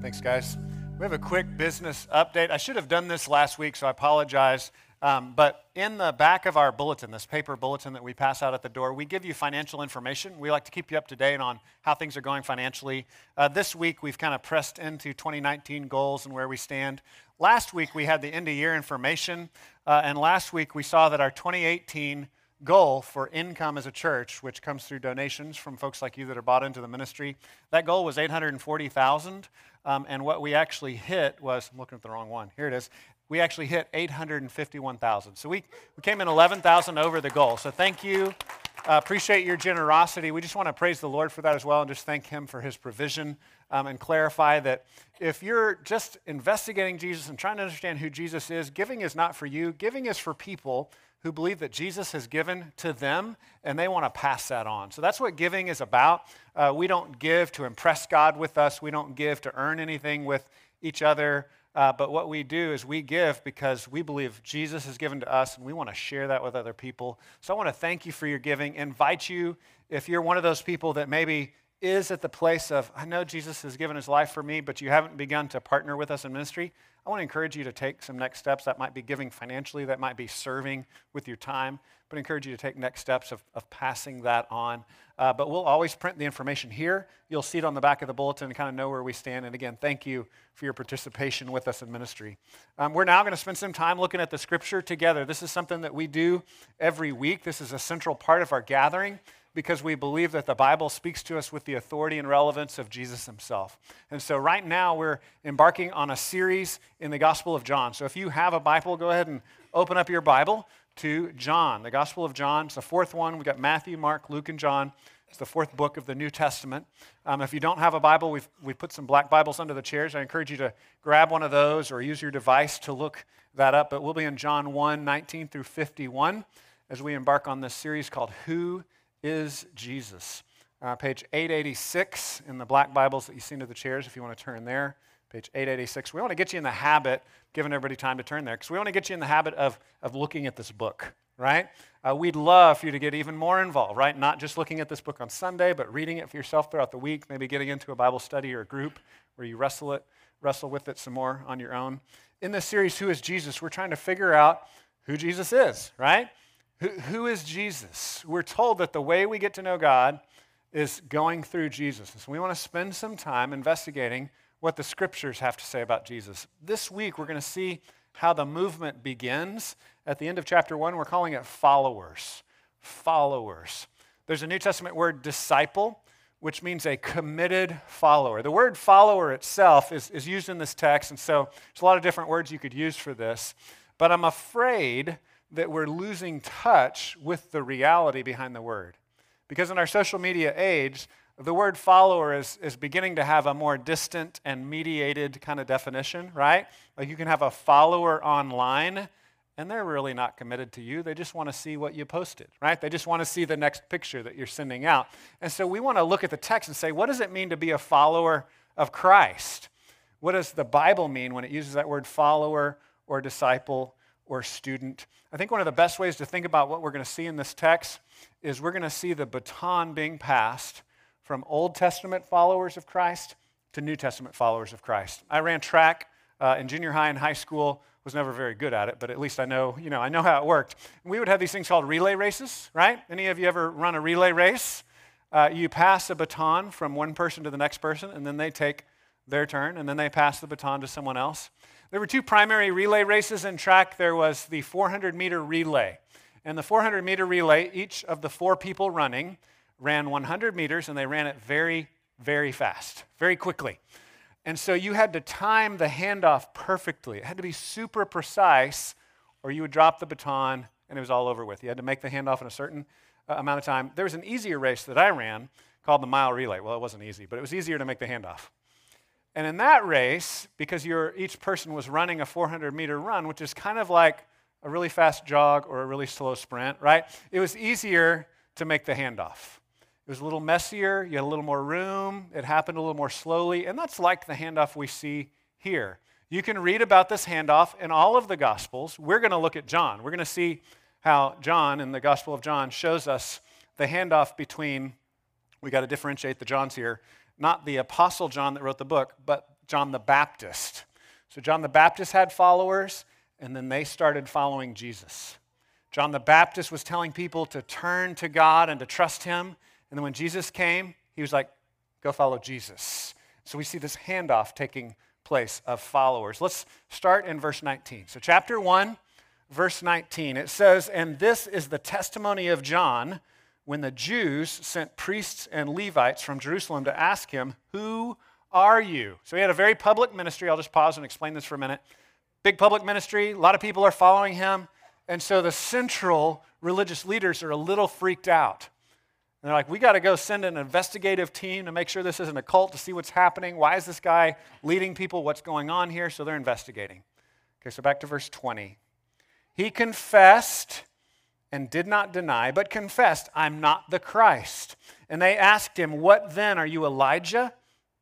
Thanks, guys. We have a quick business update. I should have done this last week, so I apologize. Um, but in the back of our bulletin, this paper bulletin that we pass out at the door, we give you financial information. We like to keep you up to date on how things are going financially. Uh, this week, we've kind of pressed into 2019 goals and where we stand. Last week, we had the end of year information. Uh, and last week, we saw that our 2018 goal for income as a church, which comes through donations from folks like you that are bought into the ministry, that goal was 840,000. Um, and what we actually hit was, I'm looking at the wrong one. Here it is. We actually hit 851,000. So we, we came in 11,000 over the goal. So thank you. Uh, appreciate your generosity. We just want to praise the Lord for that as well and just thank Him for His provision um, and clarify that if you're just investigating Jesus and trying to understand who Jesus is, giving is not for you. Giving is for people who believe that Jesus has given to them and they want to pass that on. So that's what giving is about. Uh, we don't give to impress God with us, we don't give to earn anything with each other. Uh, but what we do is we give because we believe Jesus has given to us and we want to share that with other people. So I want to thank you for your giving. Invite you, if you're one of those people that maybe is at the place of, I know Jesus has given his life for me, but you haven't begun to partner with us in ministry, I want to encourage you to take some next steps. That might be giving financially, that might be serving with your time, but I encourage you to take next steps of, of passing that on. Uh, but we'll always print the information here. You'll see it on the back of the bulletin and kind of know where we stand. And again, thank you for your participation with us in ministry. Um, we're now going to spend some time looking at the scripture together. This is something that we do every week, this is a central part of our gathering because we believe that the Bible speaks to us with the authority and relevance of Jesus himself. And so, right now, we're embarking on a series in the Gospel of John. So, if you have a Bible, go ahead and open up your Bible to John, the Gospel of John. It's the fourth one. We've got Matthew, Mark, Luke, and John. It's the fourth book of the New Testament. Um, if you don't have a Bible, we've, we put some black Bibles under the chairs. I encourage you to grab one of those or use your device to look that up. But we'll be in John 1 19 through 51 as we embark on this series called Who is Jesus. Uh, page 886 in the black Bibles that you see under the chairs, if you want to turn there. Page 886. We want to get you in the habit, giving everybody time to turn there, because we want to get you in the habit of, of looking at this book, right? Uh, we'd love for you to get even more involved, right? Not just looking at this book on Sunday, but reading it for yourself throughout the week, maybe getting into a Bible study or a group where you wrestle it, wrestle with it some more on your own. In this series, Who is Jesus? We're trying to figure out who Jesus is, right? Who, is Jesus? We're told that the way we get to know God is going through Jesus. So we want to spend some time investigating what the scriptures have to say about Jesus. This week, we're going to see how the movement begins. At the end of chapter one, we're calling it followers. Followers. There's a New Testament word disciple, which means a committed follower. The word follower itself is, is used in this text, and so there's a lot of different words you could use for this. But I'm afraid that we're losing touch with the reality behind the word. Because in our social media age, the word follower is, is beginning to have a more distant and mediated kind of definition, right? Like you can have a follower online and they're really not committed to you. They just want to see what you posted, right? They just want to see the next picture that you're sending out. And so we want to look at the text and say, what does it mean to be a follower of Christ? What does the Bible mean when it uses that word follower or disciple or student. I think one of the best ways to think about what we're going to see in this text is we're going to see the baton being passed from Old Testament followers of Christ to New Testament followers of Christ. I ran track uh, in junior high and high school. Was never very good at it, but at least I know, you know, I know how it worked. We would have these things called relay races, right? Any of you ever run a relay race? Uh, you pass a baton from one person to the next person, and then they take their turn, and then they pass the baton to someone else. There were two primary relay races in track. There was the 400 meter relay. And the 400 meter relay, each of the four people running ran 100 meters, and they ran it very, very fast, very quickly. And so you had to time the handoff perfectly. It had to be super precise, or you would drop the baton and it was all over with. You had to make the handoff in a certain uh, amount of time. There was an easier race that I ran called the mile relay. Well, it wasn't easy, but it was easier to make the handoff. And in that race, because each person was running a 400 meter run, which is kind of like a really fast jog or a really slow sprint, right? It was easier to make the handoff. It was a little messier, you had a little more room, it happened a little more slowly, and that's like the handoff we see here. You can read about this handoff in all of the Gospels. We're going to look at John. We're going to see how John, in the Gospel of John, shows us the handoff between, we got to differentiate the Johns here, not the Apostle John that wrote the book, but John the Baptist. So John the Baptist had followers, and then they started following Jesus. John the Baptist was telling people to turn to God and to trust Him. And then when Jesus came, he was like, go follow Jesus. So we see this handoff taking place of followers. Let's start in verse 19. So, chapter 1, verse 19, it says, And this is the testimony of John when the Jews sent priests and Levites from Jerusalem to ask him, Who are you? So he had a very public ministry. I'll just pause and explain this for a minute. Big public ministry, a lot of people are following him. And so the central religious leaders are a little freaked out. And they're like, we got to go send an investigative team to make sure this isn't a cult to see what's happening. Why is this guy leading people? What's going on here? So they're investigating. Okay, so back to verse 20. He confessed and did not deny, but confessed, I'm not the Christ. And they asked him, What then? Are you Elijah?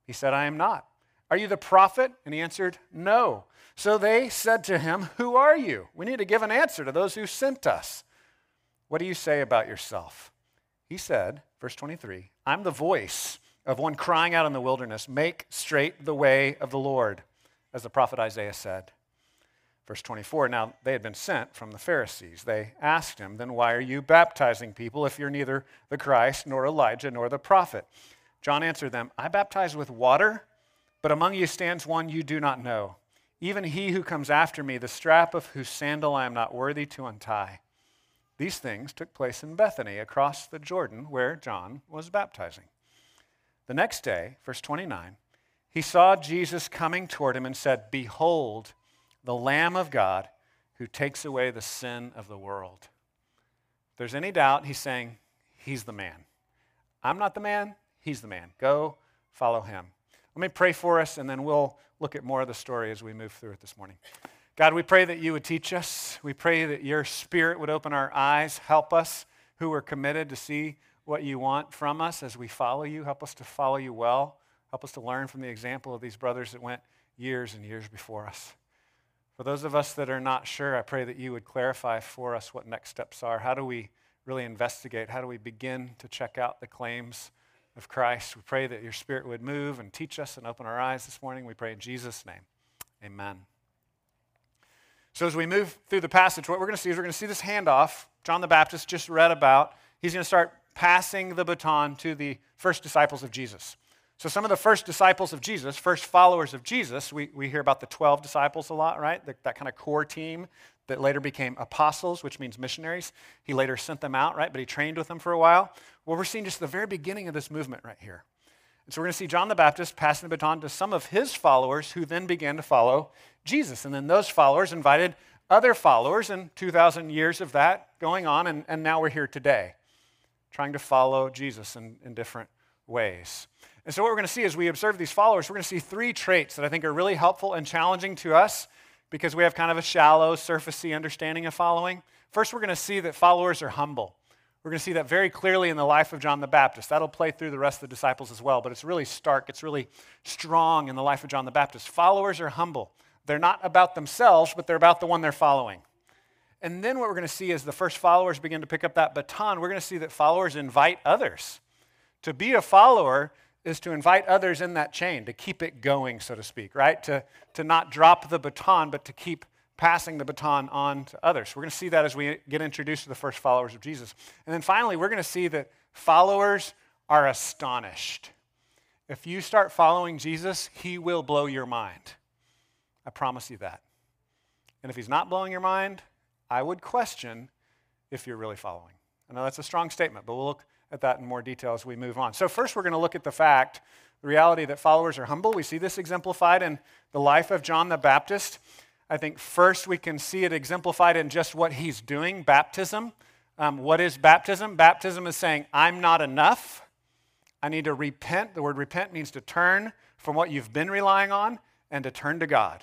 He said, I am not. Are you the prophet? And he answered, No. So they said to him, Who are you? We need to give an answer to those who sent us. What do you say about yourself? He said, verse 23, I'm the voice of one crying out in the wilderness, Make straight the way of the Lord, as the prophet Isaiah said. Verse 24, now they had been sent from the Pharisees. They asked him, Then why are you baptizing people if you're neither the Christ, nor Elijah, nor the prophet? John answered them, I baptize with water, but among you stands one you do not know, even he who comes after me, the strap of whose sandal I am not worthy to untie. These things took place in Bethany, across the Jordan, where John was baptizing. The next day, verse 29, he saw Jesus coming toward him and said, Behold, the Lamb of God who takes away the sin of the world. If there's any doubt, he's saying, He's the man. I'm not the man, He's the man. Go follow him. Let me pray for us, and then we'll look at more of the story as we move through it this morning. God, we pray that you would teach us. We pray that your spirit would open our eyes, help us who are committed to see what you want from us as we follow you. Help us to follow you well. Help us to learn from the example of these brothers that went years and years before us. For those of us that are not sure, I pray that you would clarify for us what next steps are. How do we really investigate? How do we begin to check out the claims of Christ? We pray that your spirit would move and teach us and open our eyes this morning. We pray in Jesus' name. Amen. So, as we move through the passage, what we're going to see is we're going to see this handoff. John the Baptist just read about. He's going to start passing the baton to the first disciples of Jesus. So, some of the first disciples of Jesus, first followers of Jesus, we, we hear about the 12 disciples a lot, right? The, that kind of core team that later became apostles, which means missionaries. He later sent them out, right? But he trained with them for a while. Well, we're seeing just the very beginning of this movement right here. And so we're going to see John the Baptist passing the baton to some of his followers who then began to follow Jesus. And then those followers invited other followers, and 2,000 years of that going on, and, and now we're here today, trying to follow Jesus in, in different ways. And so, what we're going to see as we observe these followers, we're going to see three traits that I think are really helpful and challenging to us because we have kind of a shallow, surfacey understanding of following. First, we're going to see that followers are humble. We're going to see that very clearly in the life of John the Baptist. That'll play through the rest of the disciples as well, but it's really stark, it's really strong in the life of John the Baptist. Followers are humble. They're not about themselves, but they're about the one they're following. And then what we're going to see is the first followers begin to pick up that baton. We're going to see that followers invite others. To be a follower is to invite others in that chain, to keep it going, so to speak, right? To, to not drop the baton, but to keep passing the baton on to others. We're going to see that as we get introduced to the first followers of Jesus. And then finally, we're going to see that followers are astonished. If you start following Jesus, he will blow your mind. I promise you that. And if he's not blowing your mind, I would question if you're really following. I know that's a strong statement, but we'll look at that in more detail as we move on. So, first, we're going to look at the fact, the reality that followers are humble. We see this exemplified in the life of John the Baptist. I think first we can see it exemplified in just what he's doing baptism. Um, what is baptism? Baptism is saying, I'm not enough. I need to repent. The word repent means to turn from what you've been relying on and to turn to God.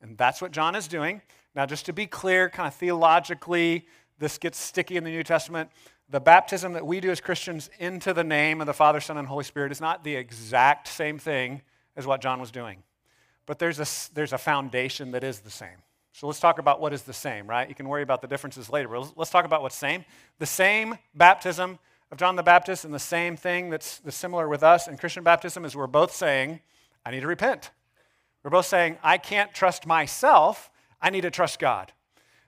And that's what John is doing. Now, just to be clear, kind of theologically, this gets sticky in the New Testament. The baptism that we do as Christians into the name of the Father, Son, and Holy Spirit is not the exact same thing as what John was doing but there's a, there's a foundation that is the same. So let's talk about what is the same, right? You can worry about the differences later, but let's talk about what's same. The same baptism of John the Baptist and the same thing that's, that's similar with us in Christian baptism is we're both saying, I need to repent. We're both saying, I can't trust myself, I need to trust God.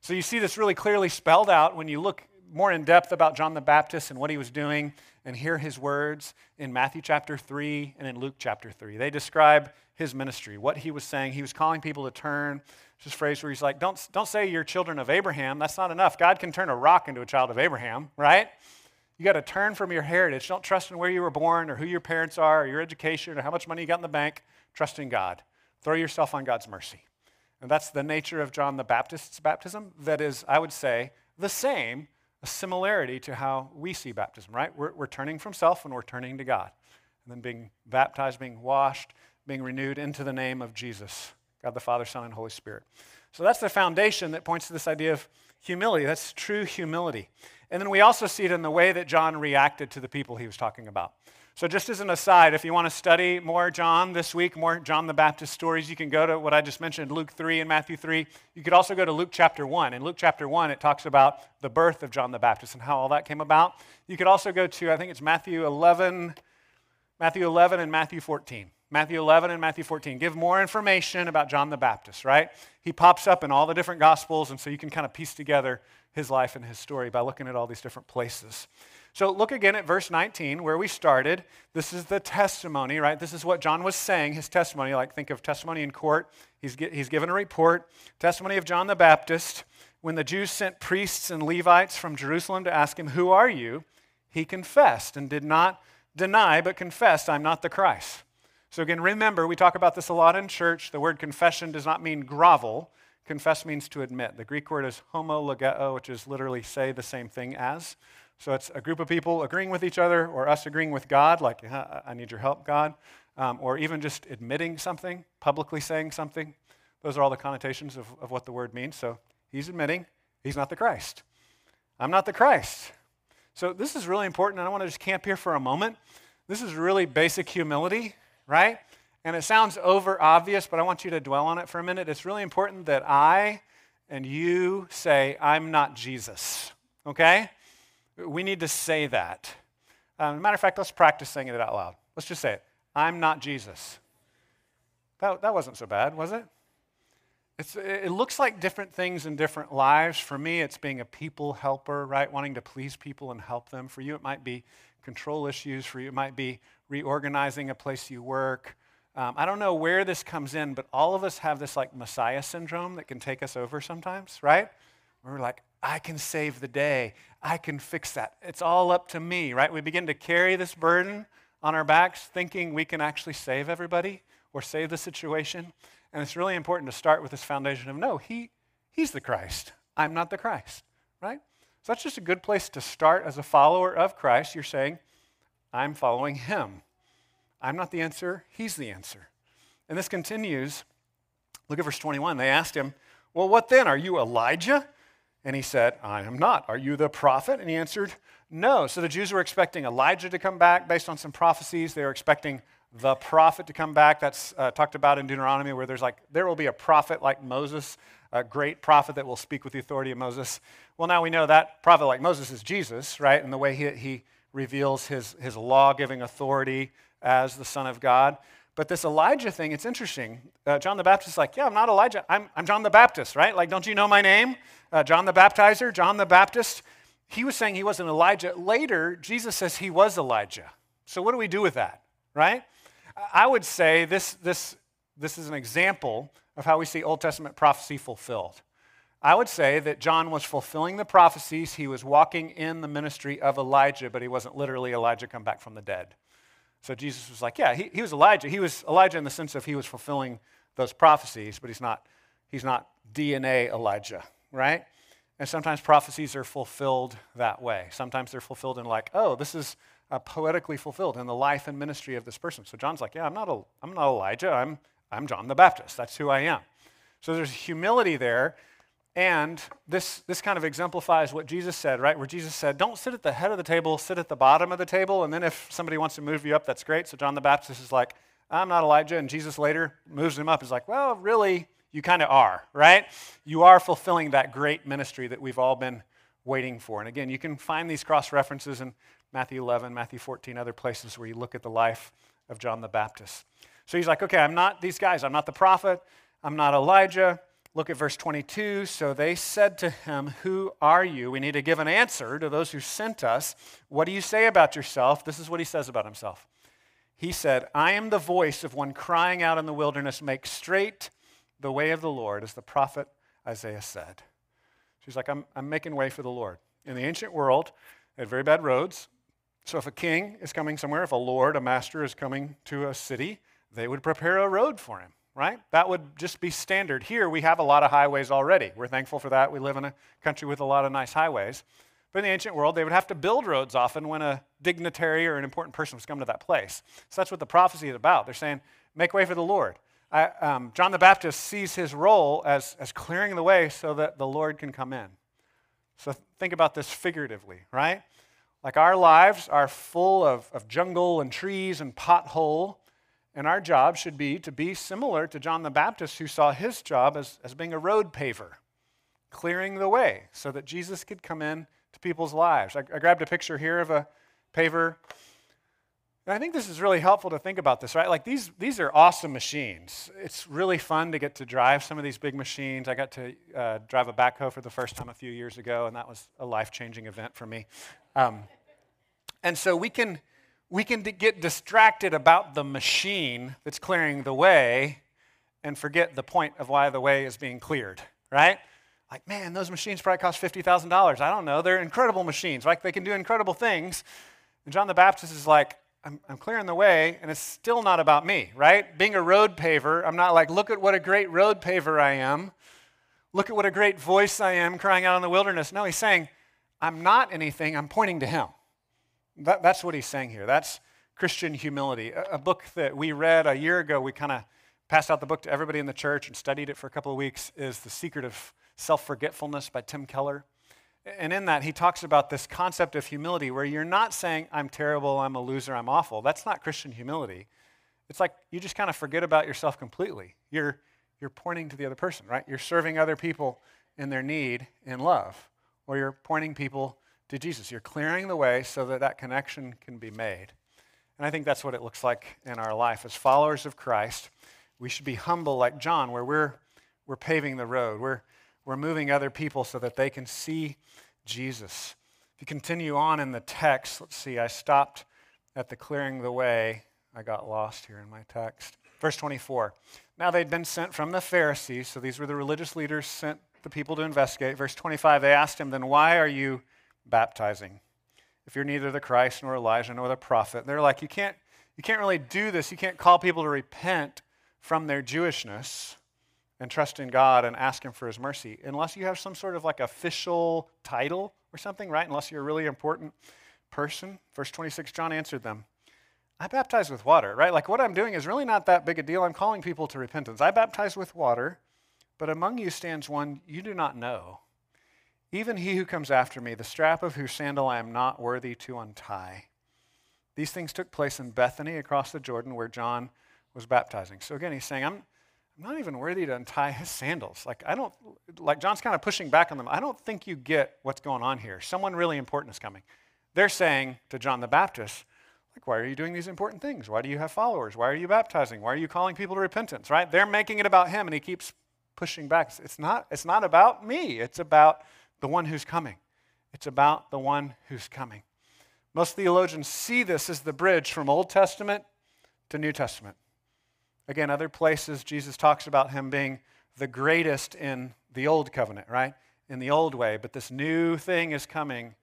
So you see this really clearly spelled out when you look more in depth about John the Baptist and what he was doing and hear his words in Matthew chapter 3 and in Luke chapter 3. They describe his ministry, what he was saying. He was calling people to turn. This phrase where he's like, don't, don't say you're children of Abraham. That's not enough. God can turn a rock into a child of Abraham, right? You got to turn from your heritage. Don't trust in where you were born or who your parents are or your education or how much money you got in the bank. Trust in God. Throw yourself on God's mercy. And that's the nature of John the Baptist's baptism. That is, I would say, the same, a similarity to how we see baptism, right? We're, we're turning from self and we're turning to God. And then being baptized, being washed, being renewed into the name of Jesus, God the Father, Son, and Holy Spirit. So that's the foundation that points to this idea of humility. That's true humility. And then we also see it in the way that John reacted to the people he was talking about. So, just as an aside, if you want to study more John this week, more John the Baptist stories, you can go to what I just mentioned, Luke 3 and Matthew 3. You could also go to Luke chapter 1. In Luke chapter 1, it talks about the birth of John the Baptist and how all that came about. You could also go to, I think it's Matthew 11, Matthew 11 and Matthew 14. Matthew 11 and Matthew 14 give more information about John the Baptist, right? He pops up in all the different gospels, and so you can kind of piece together his life and his story by looking at all these different places. So look again at verse 19 where we started. This is the testimony, right? This is what John was saying, his testimony. Like think of testimony in court. He's, he's given a report. Testimony of John the Baptist. When the Jews sent priests and Levites from Jerusalem to ask him, Who are you? He confessed and did not deny, but confessed, I'm not the Christ. So, again, remember, we talk about this a lot in church. The word confession does not mean grovel. Confess means to admit. The Greek word is homologeo, which is literally say the same thing as. So, it's a group of people agreeing with each other, or us agreeing with God, like, I need your help, God, um, or even just admitting something, publicly saying something. Those are all the connotations of, of what the word means. So, he's admitting he's not the Christ. I'm not the Christ. So, this is really important, and I want to just camp here for a moment. This is really basic humility right? And it sounds over obvious, but I want you to dwell on it for a minute. It's really important that I and you say, I'm not Jesus, okay? We need to say that. Um, matter of fact, let's practice saying it out loud. Let's just say it. I'm not Jesus. That, that wasn't so bad, was it? It's, it looks like different things in different lives. For me, it's being a people helper, right? Wanting to please people and help them. For you, it might be control issues. For you, it might be reorganizing a place you work. Um, I don't know where this comes in, but all of us have this like Messiah syndrome that can take us over sometimes, right? We're like, I can save the day. I can fix that. It's all up to me, right? We begin to carry this burden on our backs thinking we can actually save everybody or save the situation. And it's really important to start with this foundation of no, he, he's the Christ. I'm not the Christ, right? So that's just a good place to start as a follower of Christ. You're saying, I'm following him. I'm not the answer, he's the answer. And this continues. Look at verse 21. They asked him, Well, what then? Are you Elijah? And he said, I am not. Are you the prophet? And he answered, No. So the Jews were expecting Elijah to come back based on some prophecies. They were expecting the prophet to come back. That's uh, talked about in Deuteronomy, where there's like, there will be a prophet like Moses, a great prophet that will speak with the authority of Moses. Well, now we know that prophet like Moses is Jesus, right? And the way he, he reveals his, his law giving authority as the Son of God. But this Elijah thing, it's interesting. Uh, John the Baptist is like, Yeah, I'm not Elijah. I'm, I'm John the Baptist, right? Like, don't you know my name? Uh, John the Baptizer, John the Baptist. He was saying he wasn't Elijah. Later, Jesus says he was Elijah. So, what do we do with that, right? I would say this, this, this is an example of how we see Old Testament prophecy fulfilled. I would say that John was fulfilling the prophecies. He was walking in the ministry of Elijah, but he wasn't literally Elijah come back from the dead. So Jesus was like, yeah, he, he was Elijah. He was Elijah in the sense of he was fulfilling those prophecies, but he's not, he's not DNA Elijah, right? And sometimes prophecies are fulfilled that way. Sometimes they're fulfilled in like, oh, this is uh, poetically fulfilled in the life and ministry of this person. So John's like, yeah, I'm not, a, I'm not Elijah. I'm, I'm John the Baptist. That's who I am. So there's humility there and this, this kind of exemplifies what Jesus said, right? Where Jesus said, Don't sit at the head of the table, sit at the bottom of the table. And then if somebody wants to move you up, that's great. So John the Baptist is like, I'm not Elijah. And Jesus later moves him up. He's like, Well, really, you kind of are, right? You are fulfilling that great ministry that we've all been waiting for. And again, you can find these cross references in Matthew 11, Matthew 14, other places where you look at the life of John the Baptist. So he's like, okay, I'm not these guys. I'm not the prophet. I'm not Elijah. Look at verse 22. So they said to him, Who are you? We need to give an answer to those who sent us. What do you say about yourself? This is what he says about himself. He said, I am the voice of one crying out in the wilderness, make straight the way of the Lord, as the prophet Isaiah said. She's like, I'm, I'm making way for the Lord. In the ancient world, they had very bad roads. So if a king is coming somewhere, if a lord, a master is coming to a city, they would prepare a road for him right? That would just be standard. Here, we have a lot of highways already. We're thankful for that. We live in a country with a lot of nice highways. But in the ancient world, they would have to build roads often when a dignitary or an important person was coming to that place. So that's what the prophecy is about. They're saying, make way for the Lord. I, um, John the Baptist sees his role as, as clearing the way so that the Lord can come in. So think about this figuratively, right? Like our lives are full of, of jungle and trees and pothole and our job should be to be similar to John the Baptist, who saw his job as, as being a road paver, clearing the way so that Jesus could come in to people's lives. I, I grabbed a picture here of a paver. And I think this is really helpful to think about this, right? Like these, these are awesome machines. It's really fun to get to drive some of these big machines. I got to uh, drive a backhoe for the first time a few years ago, and that was a life changing event for me. Um, and so we can we can get distracted about the machine that's clearing the way and forget the point of why the way is being cleared, right? Like, man, those machines probably cost $50,000. I don't know. They're incredible machines. Like, they can do incredible things. And John the Baptist is like, I'm, I'm, clearing the way, and it's still not about me, right? Being a road paver, I'm not like, look at what a great road paver I am. Look at what a great voice I am crying out in the wilderness. No, he's saying, I'm not anything, I'm pointing to him. That, that's what he's saying here. That's Christian humility. A, a book that we read a year ago, we kind of passed out the book to everybody in the church and studied it for a couple of weeks, is The Secret of Self Forgetfulness by Tim Keller. And in that, he talks about this concept of humility where you're not saying, I'm terrible, I'm a loser, I'm awful. That's not Christian humility. It's like you just kind of forget about yourself completely. You're, you're pointing to the other person, right? You're serving other people in their need in love, or you're pointing people to Jesus. You're clearing the way so that that connection can be made. And I think that's what it looks like in our life. As followers of Christ, we should be humble like John, where we're, we're paving the road. We're, we're moving other people so that they can see Jesus. If you continue on in the text, let's see, I stopped at the clearing the way. I got lost here in my text. Verse 24. Now they'd been sent from the Pharisees, so these were the religious leaders sent the people to investigate. Verse 25, they asked him, Then why are you baptizing. If you're neither the Christ nor Elijah nor the prophet, they're like, you can't, you can't really do this. You can't call people to repent from their Jewishness and trust in God and ask Him for His mercy unless you have some sort of like official title or something, right? Unless you're a really important person. Verse 26, John answered them. I baptize with water, right? Like what I'm doing is really not that big a deal. I'm calling people to repentance. I baptize with water, but among you stands one you do not know even he who comes after me, the strap of whose sandal I am not worthy to untie. These things took place in Bethany across the Jordan where John was baptizing. So again, he's saying, I'm, I'm not even worthy to untie his sandals. Like, I don't, like John's kind of pushing back on them. I don't think you get what's going on here. Someone really important is coming. They're saying to John the Baptist, like, why are you doing these important things? Why do you have followers? Why are you baptizing? Why are you calling people to repentance, right? They're making it about him, and he keeps pushing back. It's not, it's not about me. It's about the one who's coming. It's about the one who's coming. Most theologians see this as the bridge from Old Testament to New Testament. Again, other places Jesus talks about him being the greatest in the old covenant, right? In the old way, but this new thing is coming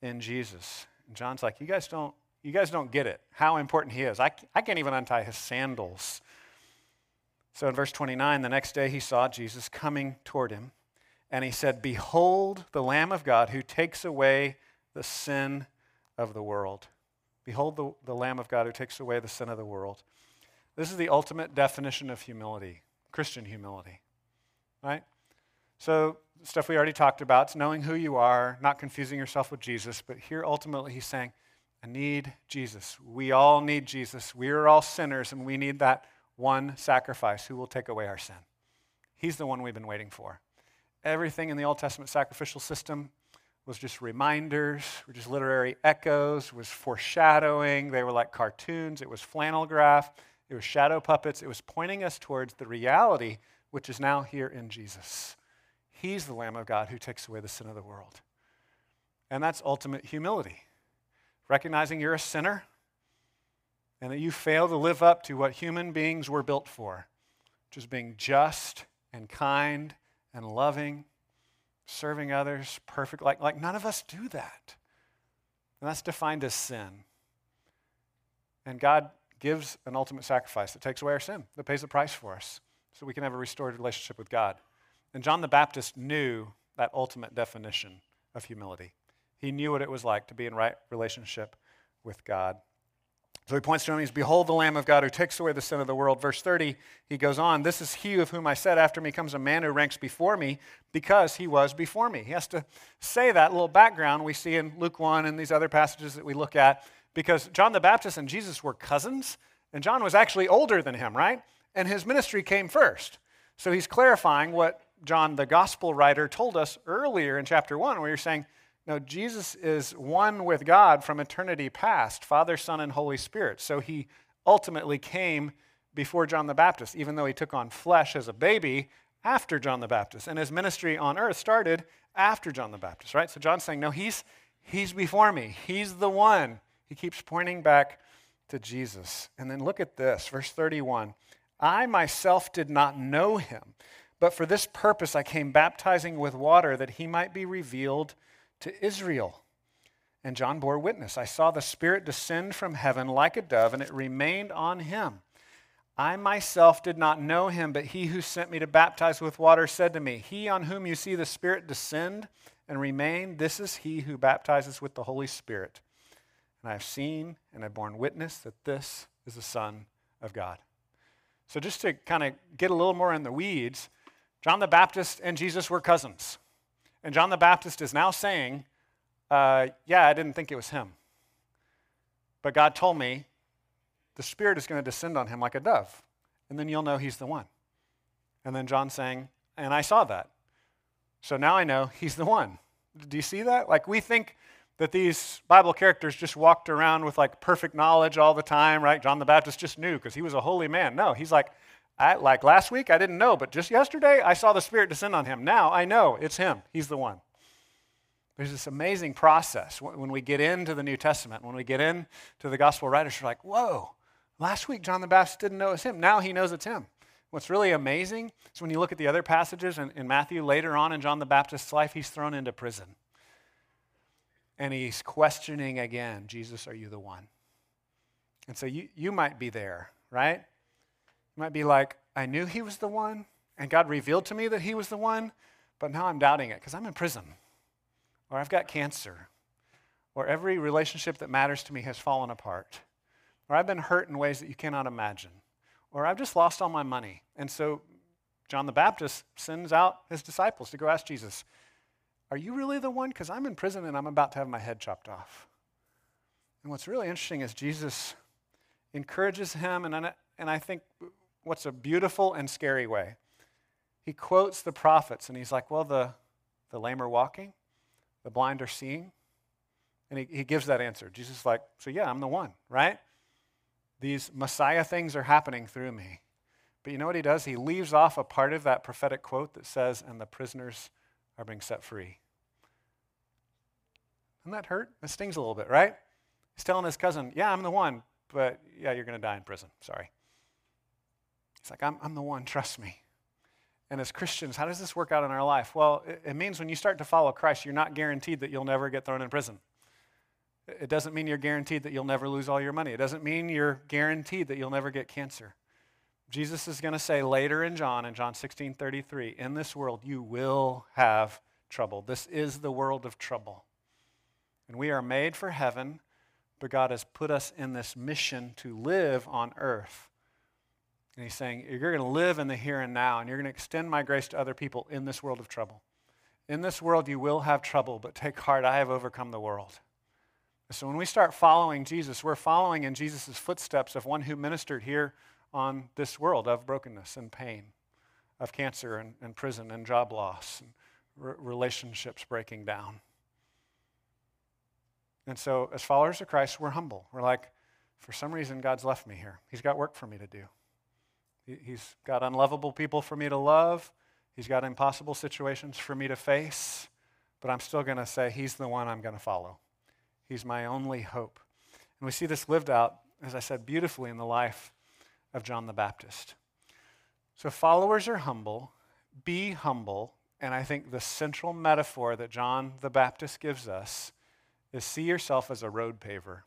in Jesus. And John's like, you guys don't, you guys don't get it, how important he is. I, I can't even untie his sandals. So in verse 29, the next day he saw Jesus coming toward him and he said, Behold the Lamb of God who takes away the sin of the world. Behold the, the Lamb of God who takes away the sin of the world. This is the ultimate definition of humility, Christian humility. Right? So, stuff we already talked about, it's knowing who you are, not confusing yourself with Jesus. But here, ultimately, he's saying, I need Jesus. We all need Jesus. We are all sinners, and we need that one sacrifice who will take away our sin. He's the one we've been waiting for. Everything in the Old Testament sacrificial system was just reminders, were just literary echoes, was foreshadowing. They were like cartoons. It was flannel graph. It was shadow puppets. It was pointing us towards the reality which is now here in Jesus. He's the Lamb of God who takes away the sin of the world. And that's ultimate humility. Recognizing you're a sinner and that you fail to live up to what human beings were built for, which is being just and kind and loving, serving others, perfect. Like, like none of us do that. And that's defined as sin. And God gives an ultimate sacrifice that takes away our sin, that pays the price for us, so we can have a restored relationship with God. And John the Baptist knew that ultimate definition of humility. He knew what it was like to be in right relationship with God. So he points to him, he's, Behold the Lamb of God who takes away the sin of the world. Verse 30, he goes on, This is he of whom I said, After me comes a man who ranks before me, because he was before me. He has to say that little background we see in Luke 1 and these other passages that we look at, because John the Baptist and Jesus were cousins, and John was actually older than him, right? And his ministry came first. So he's clarifying what John, the gospel writer, told us earlier in chapter 1, where you're saying, no, Jesus is one with God from eternity past, Father, Son, and Holy Spirit. So he ultimately came before John the Baptist, even though he took on flesh as a baby after John the Baptist. And his ministry on earth started after John the Baptist, right? So John's saying, no, he's, he's before me. He's the one. He keeps pointing back to Jesus. And then look at this, verse 31. I myself did not know him, but for this purpose I came baptizing with water that he might be revealed to Israel. And John bore witness. I saw the Spirit descend from heaven like a dove, and it remained on him. I myself did not know him, but he who sent me to baptize with water said to me, He on whom you see the Spirit descend and remain, this is he who baptizes with the Holy Spirit. And I have seen and have borne witness that this is the Son of God. So, just to kind of get a little more in the weeds, John the Baptist and Jesus were cousins. And John the Baptist is now saying, uh, Yeah, I didn't think it was him. But God told me the Spirit is going to descend on him like a dove, and then you'll know he's the one. And then John saying, And I saw that. So now I know he's the one. Do you see that? Like we think that these Bible characters just walked around with like perfect knowledge all the time, right? John the Baptist just knew because he was a holy man. No, he's like, I, like last week, I didn't know, but just yesterday, I saw the Spirit descend on him. Now I know it's him. He's the one. There's this amazing process when we get into the New Testament, when we get into the gospel writers, you're like, whoa, last week John the Baptist didn't know it's him. Now he knows it's him. What's really amazing is when you look at the other passages in, in Matthew, later on in John the Baptist's life, he's thrown into prison. And he's questioning again Jesus, are you the one? And so you, you might be there, right? Might be like, I knew he was the one, and God revealed to me that he was the one, but now I'm doubting it because I'm in prison, or I've got cancer, or every relationship that matters to me has fallen apart, or I've been hurt in ways that you cannot imagine, or I've just lost all my money. And so John the Baptist sends out his disciples to go ask Jesus, Are you really the one? Because I'm in prison and I'm about to have my head chopped off. And what's really interesting is Jesus encourages him, and and I think what's a beautiful and scary way. He quotes the prophets and he's like, Well, the, the lame are walking, the blind are seeing. And he, he gives that answer. Jesus is like, So yeah, I'm the one, right? These Messiah things are happening through me. But you know what he does? He leaves off a part of that prophetic quote that says, And the prisoners are being set free. Doesn't that hurt? It stings a little bit, right? He's telling his cousin, Yeah, I'm the one, but yeah, you're going to die in prison. Sorry. It's like, I'm, I'm the one, trust me. And as Christians, how does this work out in our life? Well, it, it means when you start to follow Christ, you're not guaranteed that you'll never get thrown in prison. It doesn't mean you're guaranteed that you'll never lose all your money. It doesn't mean you're guaranteed that you'll never get cancer. Jesus is going to say later in John, in John 16 33, in this world you will have trouble. This is the world of trouble. And we are made for heaven, but God has put us in this mission to live on earth and he's saying, You're going to live in the here and now, and you're going to extend my grace to other people in this world of trouble. In this world, you will have trouble, but take heart, I have overcome the world. So when we start following Jesus, we're following in Jesus' footsteps of one who ministered here on this world of brokenness and pain, of cancer and, and prison and job loss, and r- relationships breaking down. And so, as followers of Christ, we're humble. We're like, for some reason, God's left me here. He's got work for me to do. He's got unlovable people for me to love. He's got impossible situations for me to face. But I'm still going to say, He's the one I'm going to follow. He's my only hope. And we see this lived out, as I said, beautifully in the life of John the Baptist. So, followers are humble. Be humble. And I think the central metaphor that John the Baptist gives us is see yourself as a road paver.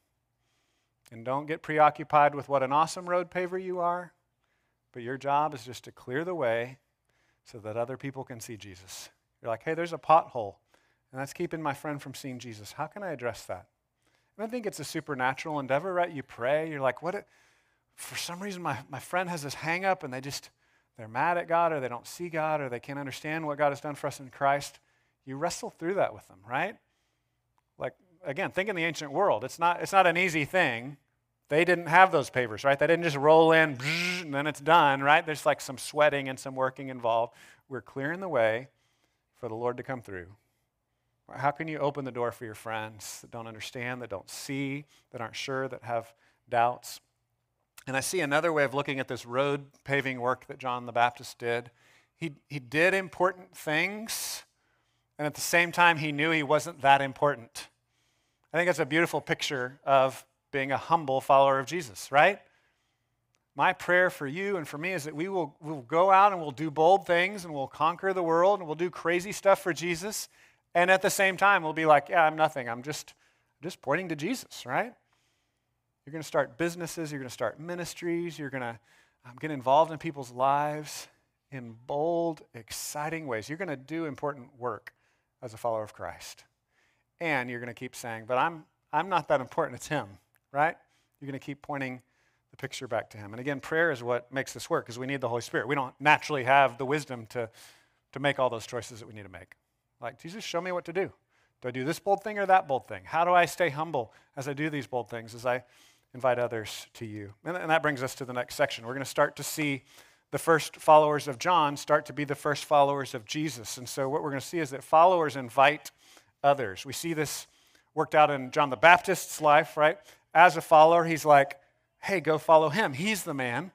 And don't get preoccupied with what an awesome road paver you are, but your job is just to clear the way so that other people can see Jesus. You're like, hey, there's a pothole, and that's keeping my friend from seeing Jesus. How can I address that? And I think it's a supernatural endeavor, right? You pray, you're like, what? For some reason, my, my friend has this hang up, and they just, they're mad at God, or they don't see God, or they can't understand what God has done for us in Christ. You wrestle through that with them, right? Like, again, think in the ancient world. It's not, it's not an easy thing. They didn't have those pavers, right? They didn't just roll in and then it's done, right? There's like some sweating and some working involved. We're clearing the way for the Lord to come through. How can you open the door for your friends that don't understand, that don't see, that aren't sure, that have doubts? And I see another way of looking at this road paving work that John the Baptist did. He, he did important things, and at the same time, he knew he wasn't that important. I think it's a beautiful picture of being a humble follower of Jesus, right? My prayer for you and for me is that we will we'll go out and we'll do bold things and we'll conquer the world and we'll do crazy stuff for Jesus. And at the same time, we'll be like, yeah, I'm nothing. I'm just, just pointing to Jesus, right? You're going to start businesses, you're going to start ministries, you're going to um, get involved in people's lives in bold, exciting ways. You're going to do important work as a follower of Christ. And you're going to keep saying, but I'm, I'm not that important, it's Him, right? You're going to keep pointing the picture back to Him. And again, prayer is what makes this work because we need the Holy Spirit. We don't naturally have the wisdom to, to make all those choices that we need to make. Like, Jesus, show me what to do. Do I do this bold thing or that bold thing? How do I stay humble as I do these bold things, as I invite others to you? And, and that brings us to the next section. We're going to start to see the first followers of John start to be the first followers of Jesus. And so, what we're going to see is that followers invite others. We see this worked out in John the Baptist's life, right? As a follower, he's like, hey, go follow him. He's the man.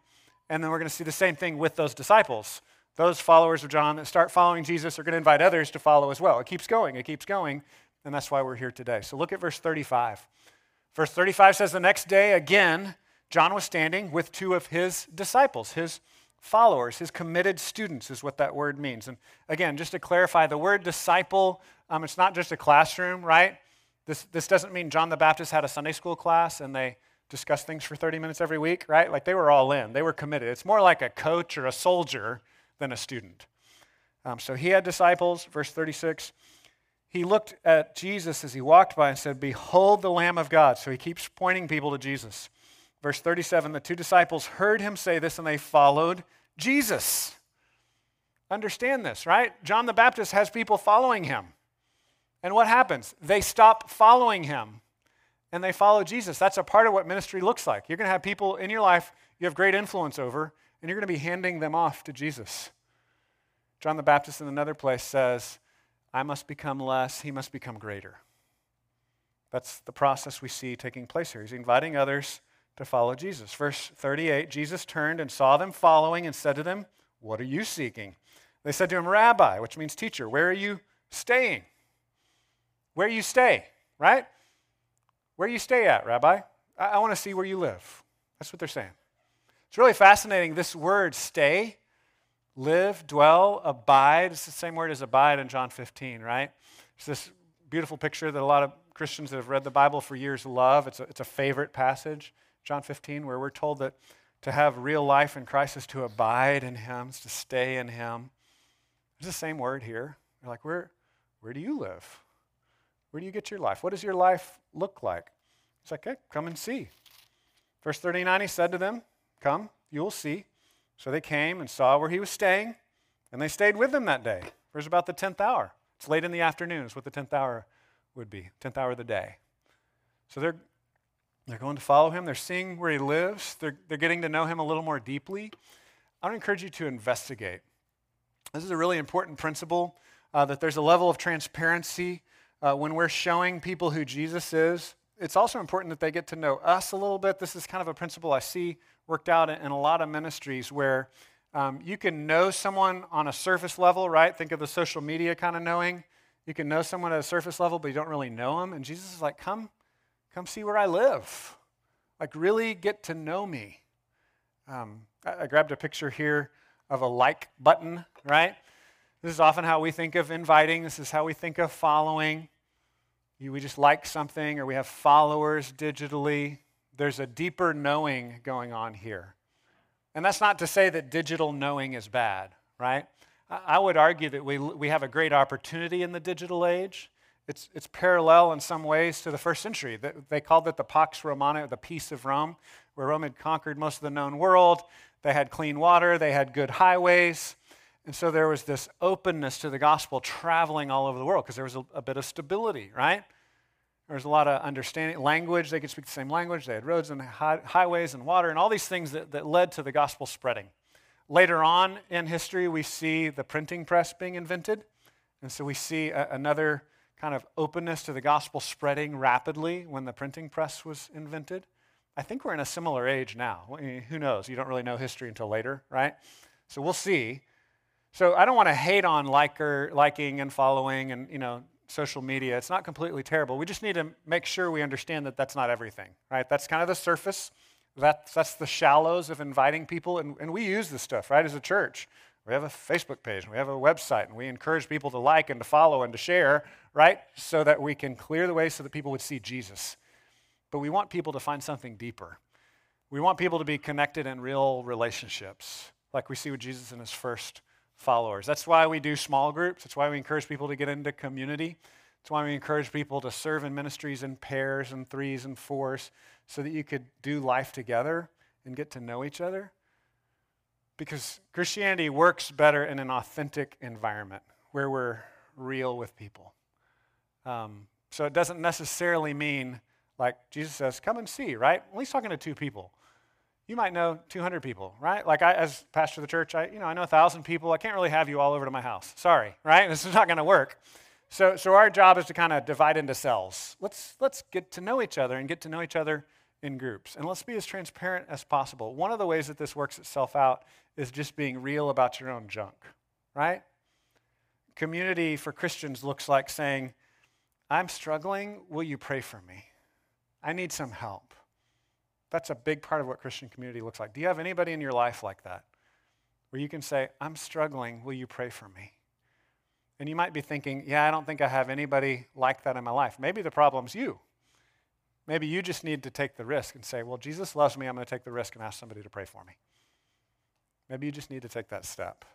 And then we're going to see the same thing with those disciples those followers of John that start following Jesus are going to invite others to follow as well. It keeps going, it keeps going, and that's why we're here today. So look at verse 35. Verse 35 says, The next day, again, John was standing with two of his disciples, his followers, his committed students, is what that word means. And again, just to clarify, the word disciple, um, it's not just a classroom, right? This, this doesn't mean John the Baptist had a Sunday school class and they discussed things for 30 minutes every week, right? Like they were all in, they were committed. It's more like a coach or a soldier than a student. Um, so he had disciples, verse 36. He looked at Jesus as he walked by and said, Behold the Lamb of God. So he keeps pointing people to Jesus. Verse 37 the two disciples heard him say this and they followed Jesus. Understand this, right? John the Baptist has people following him. And what happens? They stop following him and they follow Jesus. That's a part of what ministry looks like. You're going to have people in your life you have great influence over, and you're going to be handing them off to Jesus. John the Baptist in another place says, I must become less, he must become greater. That's the process we see taking place here. He's inviting others to follow Jesus. Verse 38 Jesus turned and saw them following and said to them, What are you seeking? They said to him, Rabbi, which means teacher, where are you staying? Where you stay, right? Where you stay at, Rabbi? I, I want to see where you live. That's what they're saying. It's really fascinating. This word, stay, live, dwell, abide, it's the same word as abide in John 15, right? It's this beautiful picture that a lot of Christians that have read the Bible for years love. It's a, it's a favorite passage, John 15, where we're told that to have real life in Christ is to abide in Him, is to stay in Him. It's the same word here. You're like, where, where do you live? Where do you get your life? What does your life look like? It's like, okay, come and see. Verse 39, he said to them, Come, you will see. So they came and saw where he was staying, and they stayed with him that day. It was about the 10th hour. It's late in the afternoon, is what the 10th hour would be, 10th hour of the day. So they're, they're going to follow him. They're seeing where he lives. They're, they're getting to know him a little more deeply. I would encourage you to investigate. This is a really important principle uh, that there's a level of transparency uh, when we're showing people who Jesus is it's also important that they get to know us a little bit. This is kind of a principle I see worked out in, a lot of ministries where um, you can know someone on a surface level, right? Think of the social media kind of knowing. You can know someone at a surface level, but you don't really know them. And Jesus is like, come, come see where I live. Like, really get to know me. Um, I, I grabbed a picture here of a like button, right? This is often how we think of inviting. This is how we think of following. We just like something, or we have followers digitally. There's a deeper knowing going on here. And that's not to say that digital knowing is bad, right? I would argue that we, we have a great opportunity in the digital age. It's, it's parallel in some ways to the first century. They called it the Pax Romana, the peace of Rome, where Rome had conquered most of the known world. They had clean water, they had good highways. And so there was this openness to the gospel traveling all over the world because there was a, a bit of stability, right? There was a lot of understanding, language, they could speak the same language. They had roads and hi- highways and water and all these things that, that led to the gospel spreading. Later on in history, we see the printing press being invented. And so we see a, another kind of openness to the gospel spreading rapidly when the printing press was invented. I think we're in a similar age now. Eh, who knows? You don't really know history until later, right? So we'll see. So I don't want to hate on liker, liking and following and, you know, social media. It's not completely terrible. We just need to make sure we understand that that's not everything, right? That's kind of the surface. That's, that's the shallows of inviting people. And, and we use this stuff, right, as a church. We have a Facebook page, and we have a website, and we encourage people to like and to follow and to share, right? So that we can clear the way so that people would see Jesus. But we want people to find something deeper. We want people to be connected in real relationships, like we see with Jesus in his first followers. That's why we do small groups. That's why we encourage people to get into community. That's why we encourage people to serve in ministries in pairs and threes and fours so that you could do life together and get to know each other. Because Christianity works better in an authentic environment where we're real with people. Um, so it doesn't necessarily mean, like Jesus says, come and see, right? Well, he's talking to two people you might know 200 people, right? Like I, as pastor of the church, I, you know, I know 1,000 people. I can't really have you all over to my house. Sorry, right? This is not going to work. So, so our job is to kind of divide into cells. Let's, let's get to know each other and get to know each other in groups. And let's be as transparent as possible. One of the ways that this works itself out is just being real about your own junk, right? Community for Christians looks like saying, I'm struggling. Will you pray for me? I need some help. That's a big part of what Christian community looks like. Do you have anybody in your life like that? Where you can say, I'm struggling, will you pray for me? And you might be thinking, yeah, I don't think I have anybody like that in my life. Maybe the problem's you. Maybe you just need to take the risk and say, well, Jesus loves me, I'm going to take the risk and ask somebody to pray for me. Maybe you just need to take that step.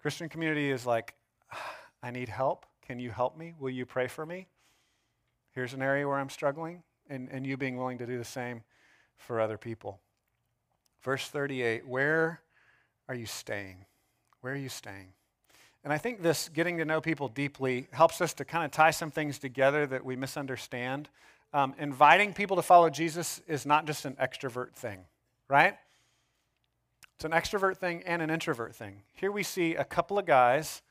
Christian community is like, I need help. Can you help me? Will you pray for me? Here's an area where I'm struggling, and, and you being willing to do the same for other people. Verse 38 Where are you staying? Where are you staying? And I think this getting to know people deeply helps us to kind of tie some things together that we misunderstand. Um, inviting people to follow Jesus is not just an extrovert thing, right? It's an extrovert thing and an introvert thing. Here we see a couple of guys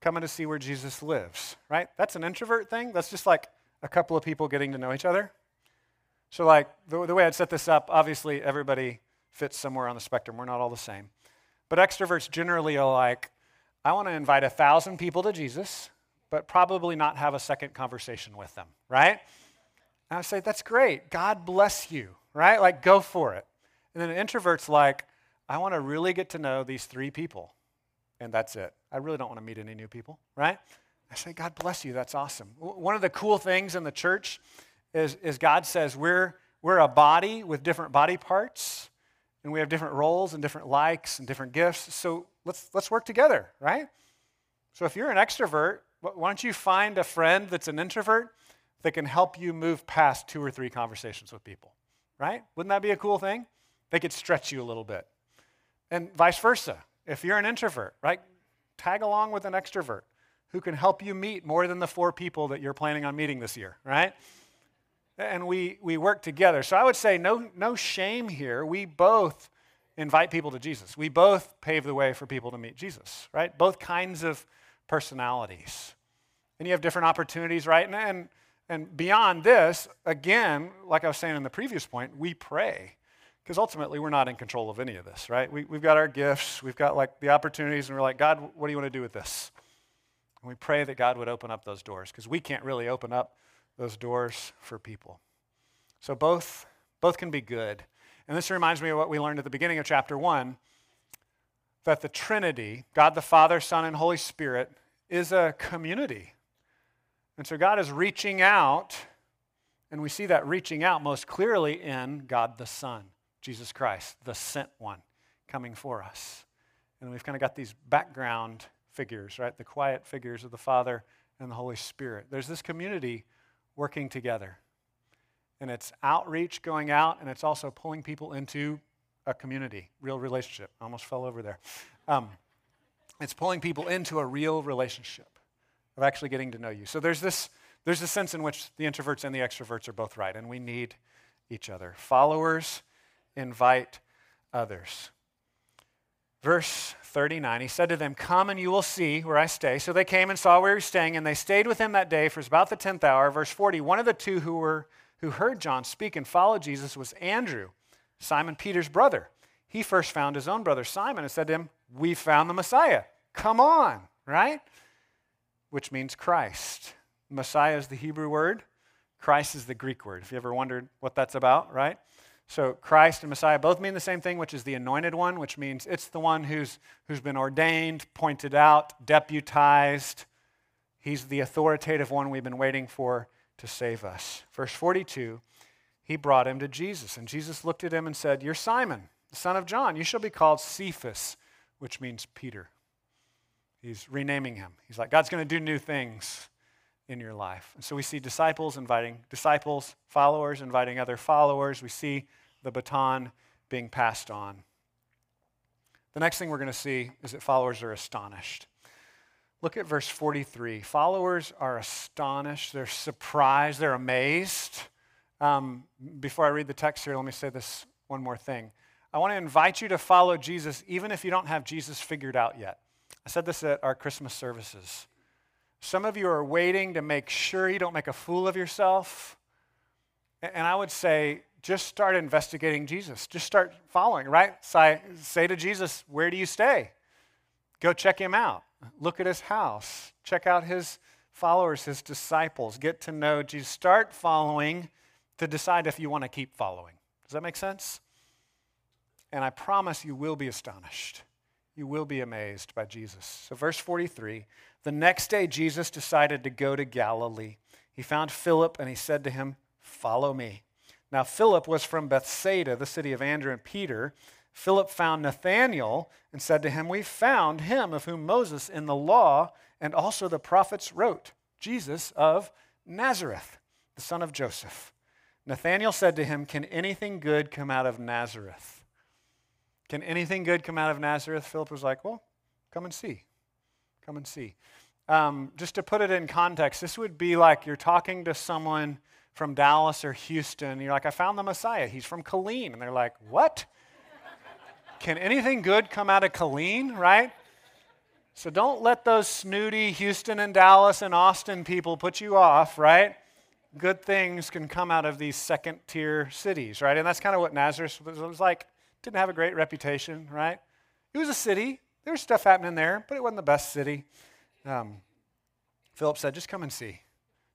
coming to see where Jesus lives, right? That's an introvert thing. That's just like a couple of people getting to know each other. So, like, the, the way I'd set this up, obviously, everybody fits somewhere on the spectrum. We're not all the same. But extroverts generally are like, I want to invite a thousand people to Jesus, but probably not have a second conversation with them, right? And I say, that's great. God bless you, right? Like, go for it. And then an introvert's like, I want to really get to know these three people, and that's it. I really don't want to meet any new people, right? I say, God bless you. That's awesome. One of the cool things in the church is, is God says we're, we're a body with different body parts, and we have different roles and different likes and different gifts. So let's, let's work together, right? So if you're an extrovert, why don't you find a friend that's an introvert that can help you move past two or three conversations with people, right? Wouldn't that be a cool thing? They could stretch you a little bit. And vice versa. If you're an introvert, right? Tag along with an extrovert who can help you meet more than the four people that you're planning on meeting this year, right? And we, we work together. So I would say no, no shame here. We both invite people to Jesus. We both pave the way for people to meet Jesus, right? Both kinds of personalities. And you have different opportunities, right? And, and And beyond this, again, like I was saying in the previous point, we pray. Because ultimately, we're not in control of any of this, right? We, we've got our gifts, we've got like the opportunities, and we're like, God, what do you want to do with this? And we pray that God would open up those doors because we can't really open up those doors for people. So both, both can be good. And this reminds me of what we learned at the beginning of chapter 1 that the Trinity, God the Father, Son, and Holy Spirit, is a community. And so God is reaching out, and we see that reaching out most clearly in God the Son, Jesus Christ, the sent one, coming for us. And we've kind of got these background figures, right? The quiet figures of the Father and the Holy Spirit. There's this community working together. And it's outreach going out, and it's also pulling people into a community, real relationship. I almost fell over there. Um, it's pulling people into a real relationship of actually getting to know you. So there's this, there's a sense in which the introverts and the extroverts are both right, and we need each other. Followers invite others. Verse 39, he said to them, Come and you will see where I stay. So they came and saw where he was staying, and they stayed with him that day for about the 10th hour. Verse 40, one of the two who, were, who heard John speak and followed Jesus was Andrew, Simon Peter's brother. He first found his own brother Simon and said to him, We found the Messiah. Come on, right? Which means Christ. Messiah is the Hebrew word, Christ is the Greek word. If you ever wondered what that's about, right? So Christ and Messiah both mean the same thing, which is the anointed one, which means it's the one who's, who's been ordained, pointed out, deputized. He's the authoritative one we've been waiting for to save us. Verse 42, he brought him to Jesus. And Jesus looked at him and said, You're Simon, the son of John. You shall be called Cephas, which means Peter. He's renaming him. He's like, God's going to do new things in your life. And so we see disciples inviting disciples, followers inviting other followers. We see the baton being passed on. The next thing we're going to see is that followers are astonished. Look at verse 43. Followers are astonished, they're surprised, they're amazed. Um, before I read the text here, let me say this one more thing. I want to invite you to follow Jesus even if you don't have Jesus figured out yet. I said this at our Christmas services. Some of you are waiting to make sure you don't make a fool of yourself. And I would say, just start investigating Jesus. Just start following, right? Say, to Jesus, Where do you stay? Go check him out. Look at his house. Check out his followers, his disciples. Get to know Jesus. Start following to decide if you want to keep following. Does that make sense? And I promise you will be astonished. You will be amazed by Jesus. So, verse 43 the next day, Jesus decided to go to Galilee. He found Philip and he said to him, Follow me. Now, Philip was from Bethsaida, the city of Andrew and Peter. Philip found Nathanael and said to him, We found him of whom Moses in the law and also the prophets wrote, Jesus of Nazareth, the son of Joseph. Nathanael said to him, Can anything good come out of Nazareth? Can anything good come out of Nazareth? Philip was like, Well, come and see. Come and see. Um, just to put it in context, this would be like you're talking to someone from Dallas or Houston. You're like, I found the Messiah. He's from Killeen. And they're like, What? Can anything good come out of Killeen, right? So don't let those snooty Houston and Dallas and Austin people put you off, right? Good things can come out of these second tier cities, right? And that's kind of what Nazareth was like. Didn't have a great reputation, right? It was a city, there was stuff happening there, but it wasn't the best city. Um, Philip said, Just come and see.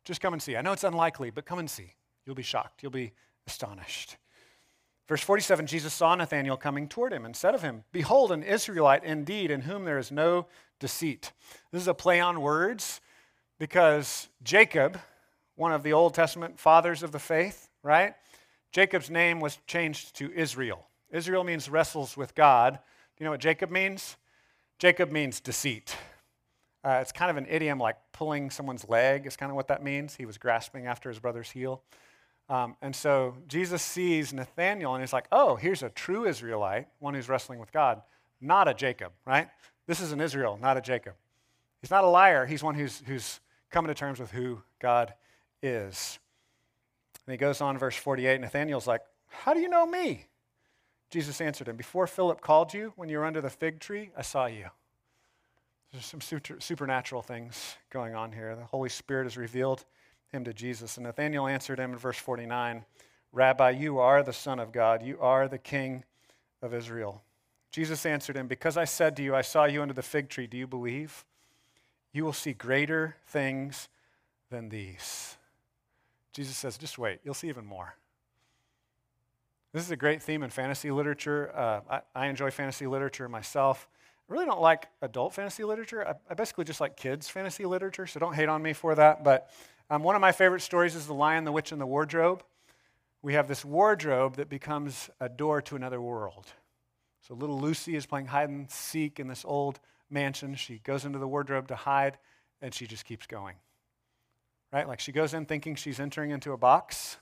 Just come and see. I know it's unlikely, but come and see. You'll be shocked. You'll be astonished. Verse 47 Jesus saw Nathanael coming toward him and said of him, Behold, an Israelite indeed, in whom there is no deceit. This is a play on words because Jacob, one of the Old Testament fathers of the faith, right? Jacob's name was changed to Israel. Israel means wrestles with God. Do you know what Jacob means? Jacob means deceit. Uh, it's kind of an idiom like pulling someone's leg, is kind of what that means. He was grasping after his brother's heel. Um, and so Jesus sees Nathanael and he's like, oh, here's a true Israelite, one who's wrestling with God, not a Jacob, right? This is an Israel, not a Jacob. He's not a liar, he's one who's, who's coming to terms with who God is. And he goes on, verse 48 Nathanael's like, How do you know me? Jesus answered him, Before Philip called you, when you were under the fig tree, I saw you. There's some supernatural things going on here. The Holy Spirit has revealed him to Jesus. And Nathanael answered him in verse 49 Rabbi, you are the Son of God, you are the King of Israel. Jesus answered him, Because I said to you, I saw you under the fig tree, do you believe? You will see greater things than these. Jesus says, Just wait, you'll see even more. This is a great theme in fantasy literature. Uh, I, I, enjoy fantasy literature myself. I really don't like adult fantasy literature. I, I, basically just like kids' fantasy literature, so don't hate on me for that. But um, one of my favorite stories is The Lion, the Witch, and the Wardrobe. We have this wardrobe that becomes a door to another world. So little Lucy is playing hide and seek in this old mansion. She goes into the wardrobe to hide, and she just keeps going. Right? Like she goes in thinking she's entering into a box,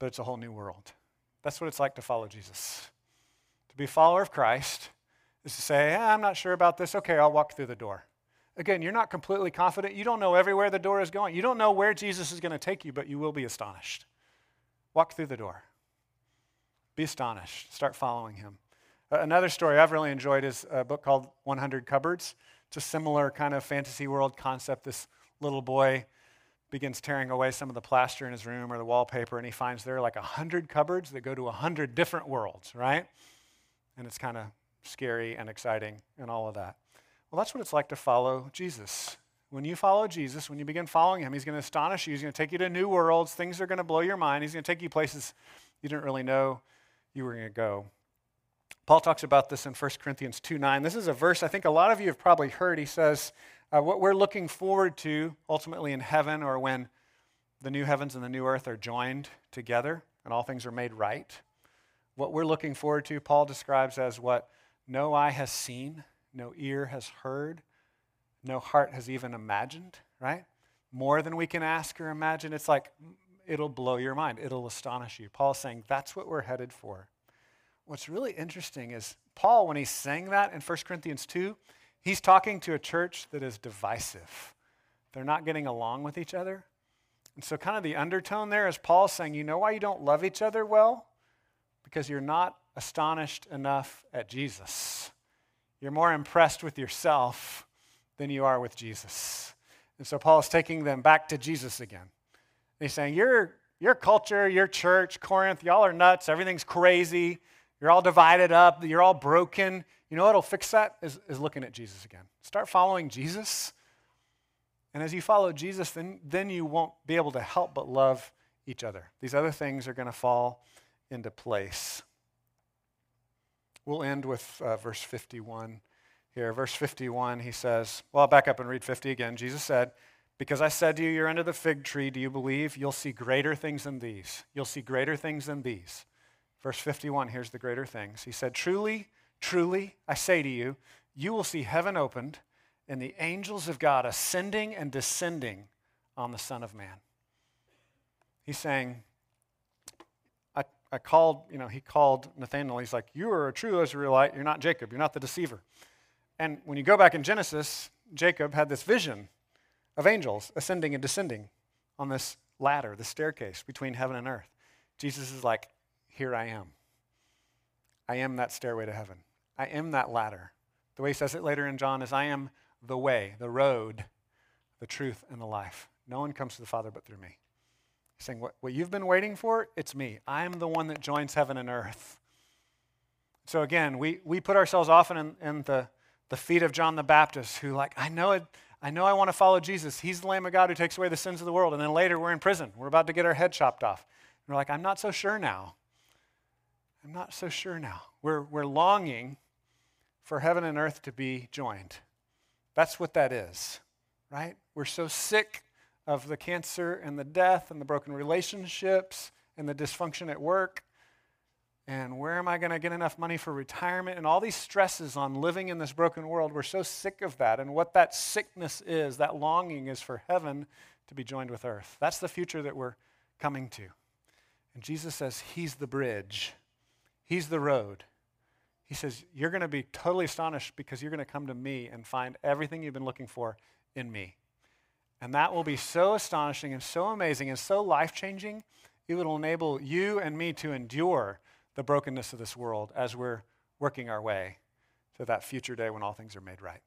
but it's a whole new world. That's what it's like to follow Jesus. To be a follower of Christ is to say, eh, I'm not sure about this. Okay, I'll walk through the door. Again, you're not completely confident. You don't know everywhere the door is going. You don't know where Jesus is going to take you, but you will be astonished. Walk through the door. Be astonished. Start following him. Another story I've really enjoyed is a book called 100 Cupboards. It's a similar kind of fantasy world concept. This little boy begins tearing away some of the plaster in his room or the wallpaper, and he finds there are like 100 cupboards that go to 100 different worlds, right? And it's kind of scary and exciting and all of that. Well, that's what it's like to follow Jesus. When you follow Jesus, when you begin following him, he's going to astonish you. He's going to take you to new worlds. Things are going to blow your mind. He's going to take you places you didn't really know you were going to go. Paul talks about this in 1 Corinthians 2 9. This is a verse I think a lot of you have probably heard. He says, uh, What we're looking forward to ultimately in heaven or when the new heavens and the new earth are joined together and all things are made right. What we're looking forward to, Paul describes as what no eye has seen, no ear has heard, no heart has even imagined, right? More than we can ask or imagine. It's like it'll blow your mind, it'll astonish you. Paul's saying that's what we're headed for what's really interesting is Paul, when he's saying that in 1 Corinthians 2, he's talking to a church that is divisive. They're not getting along with each other. And so, kind of the undertone there is Paul saying, You know why you don't love each other well? Because you're not astonished enough at Jesus. You're more impressed with yourself than you are with Jesus. And so, Paul is taking them back to Jesus again. And he's saying, Your, your culture, your church, Corinth, y'all are nuts. Everything's crazy. You're all divided up. You're all broken. You know what'll fix that? Is, is looking at Jesus again. Start following Jesus. And as you follow Jesus, then, then you won't be able to help but love each other. These other things are going to fall into place. We'll end with uh, verse 51 here. Verse 51, he says, well, I'll back up and read 50 again. Jesus said, Because I said to you, you're under the fig tree, do you believe? You'll see greater things than these. You'll see greater things than these. Verse 51, here's the greater things. He said, Truly, truly, I say to you, you will see heaven opened and the angels of God ascending and descending on the Son of Man. He's saying, I, I called, you know, he called Nathanael. He's like, You are a true Israelite. You're not Jacob. You're not the deceiver. And when you go back in Genesis, Jacob had this vision of angels ascending and descending on this ladder, the staircase between heaven and earth. Jesus is like, here I am. I am that stairway to heaven. I am that ladder. The way he says it later in John is, I am the way, the road, the truth, and the life. No one comes to the Father but through me. He's saying, what, what you've been waiting for, it's me. I am the one that joins heaven and earth. So again, we, we put ourselves often in, in the, the feet of John the Baptist, who, like, I know it. I know I want to follow Jesus. He's the Lamb of God who takes away the sins of the world. And then later we're in prison. We're about to get our head chopped off. And we're like, I'm not so sure now. I'm not so sure now. We're, we're longing for heaven and earth to be joined. That's what that is, right? We're so sick of the cancer and the death and the broken relationships and the dysfunction at work. And where am I going to get enough money for retirement? And all these stresses on living in this broken world. We're so sick of that. And what that sickness is, that longing is for heaven to be joined with earth. That's the future that we're coming to. And Jesus says He's the bridge He's the road. He says, You're going to be totally astonished because you're going to come to me and find everything you've been looking for in me. And that will be so astonishing and so amazing and so life changing, it will enable you and me to endure the brokenness of this world as we're working our way to that future day when all things are made right.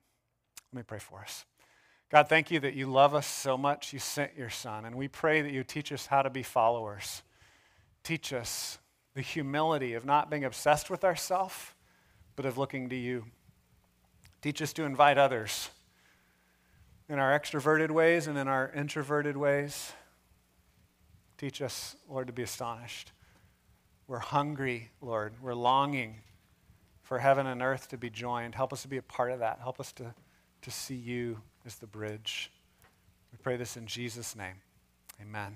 Let me pray for us. God, thank you that you love us so much, you sent your Son. And we pray that you teach us how to be followers. Teach us the humility of not being obsessed with ourselves, but of looking to you. Teach us to invite others in our extroverted ways and in our introverted ways. Teach us, Lord, to be astonished. We're hungry, Lord. We're longing for heaven and earth to be joined. Help us to be a part of that. Help us to, to see you as the bridge. We pray this in Jesus' name. Amen.